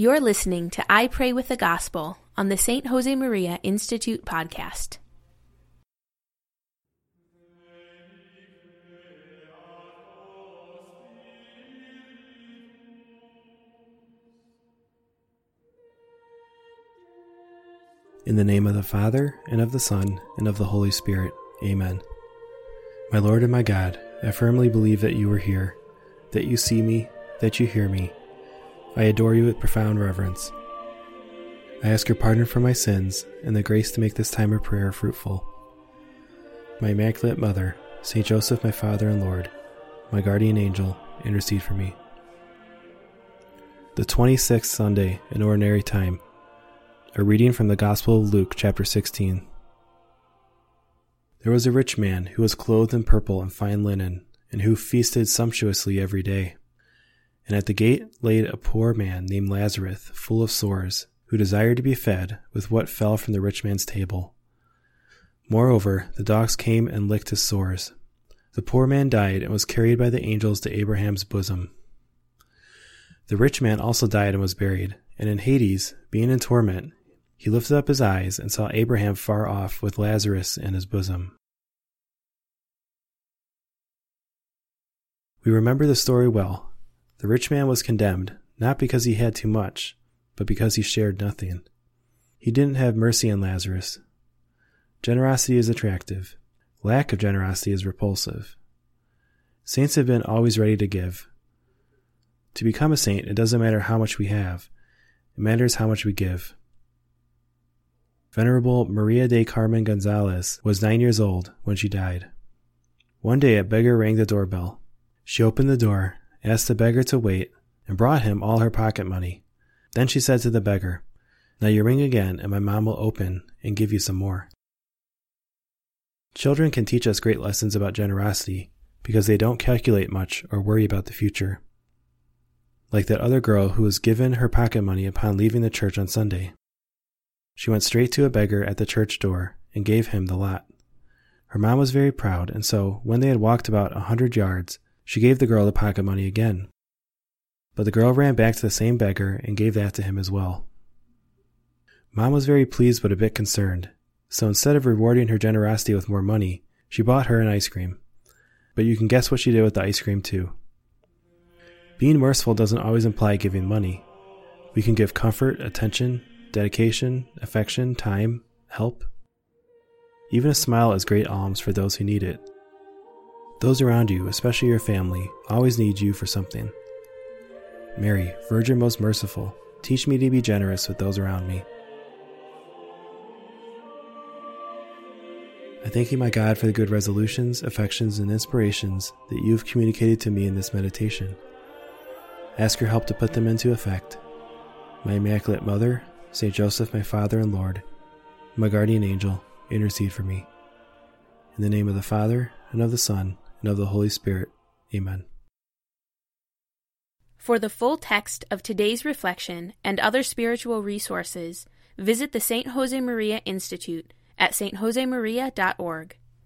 You're listening to I Pray with the Gospel on the St. Josemaria Institute podcast. In the name of the Father, and of the Son, and of the Holy Spirit. Amen. My Lord and my God, I firmly believe that you are here, that you see me, that you hear me. I adore you with profound reverence. I ask your pardon for my sins and the grace to make this time of prayer fruitful. My Immaculate Mother, Saint Joseph, my Father and Lord, my guardian angel, intercede for me. The 26th Sunday in Ordinary Time. A reading from the Gospel of Luke, chapter 16. There was a rich man who was clothed in purple and fine linen, and who feasted sumptuously every day. And at the gate laid a poor man named Lazarus, full of sores, who desired to be fed with what fell from the rich man's table. Moreover, the dogs came and licked his sores. The poor man died and was carried by the angels to Abraham's bosom. The rich man also died and was buried, and in Hades, being in torment, he lifted up his eyes and saw Abraham far off with Lazarus in his bosom. We remember the story well. The rich man was condemned, not because he had too much, but because he shared nothing. He didn't have mercy on Lazarus. Generosity is attractive. Lack of generosity is repulsive. Saints have been always ready to give. To become a saint, it doesn't matter how much we have, it matters how much we give. Venerable Maria de Carmen Gonzalez was nine years old when she died. One day a beggar rang the doorbell. She opened the door, asked the beggar to wait, and brought him all her pocket money. Then she said to the beggar, Now you ring again, and my mom will open and give you some more. Children can teach us great lessons about generosity because they don't calculate much or worry about the future. Like that other girl who was given her pocket money upon leaving the church on Sunday. She went straight to a beggar at the church door and gave him the lot. Her mom was very proud, and so, when they had walked about a hundred yards, she gave the girl the pocket money again. But the girl ran back to the same beggar and gave that to him as well. Mom was very pleased but a bit concerned, so instead of rewarding her generosity with more money, she bought her an ice cream. But you can guess what she did with the ice cream, too. Being merciful doesn't always imply giving money. We can give comfort, attention, dedication, affection, time, help. Even a smile is great alms for those who need it. Those around you, especially your family, always need you for something. Mary, Virgin most merciful, teach me to be generous with those around me. I thank you, my God, for the good resolutions, affections, and inspirations that you have communicated to me in this meditation. Ask your help to put them into effect. My Immaculate Mother, Saint Joseph, my Father and Lord, my guardian angel, intercede for me. In the name of the Father, and of the Son, and of the Holy Spirit. Amen. For the full text of today's reflection and other spiritual resources, visit the St. Josemaria Institute at stjosemaria.org.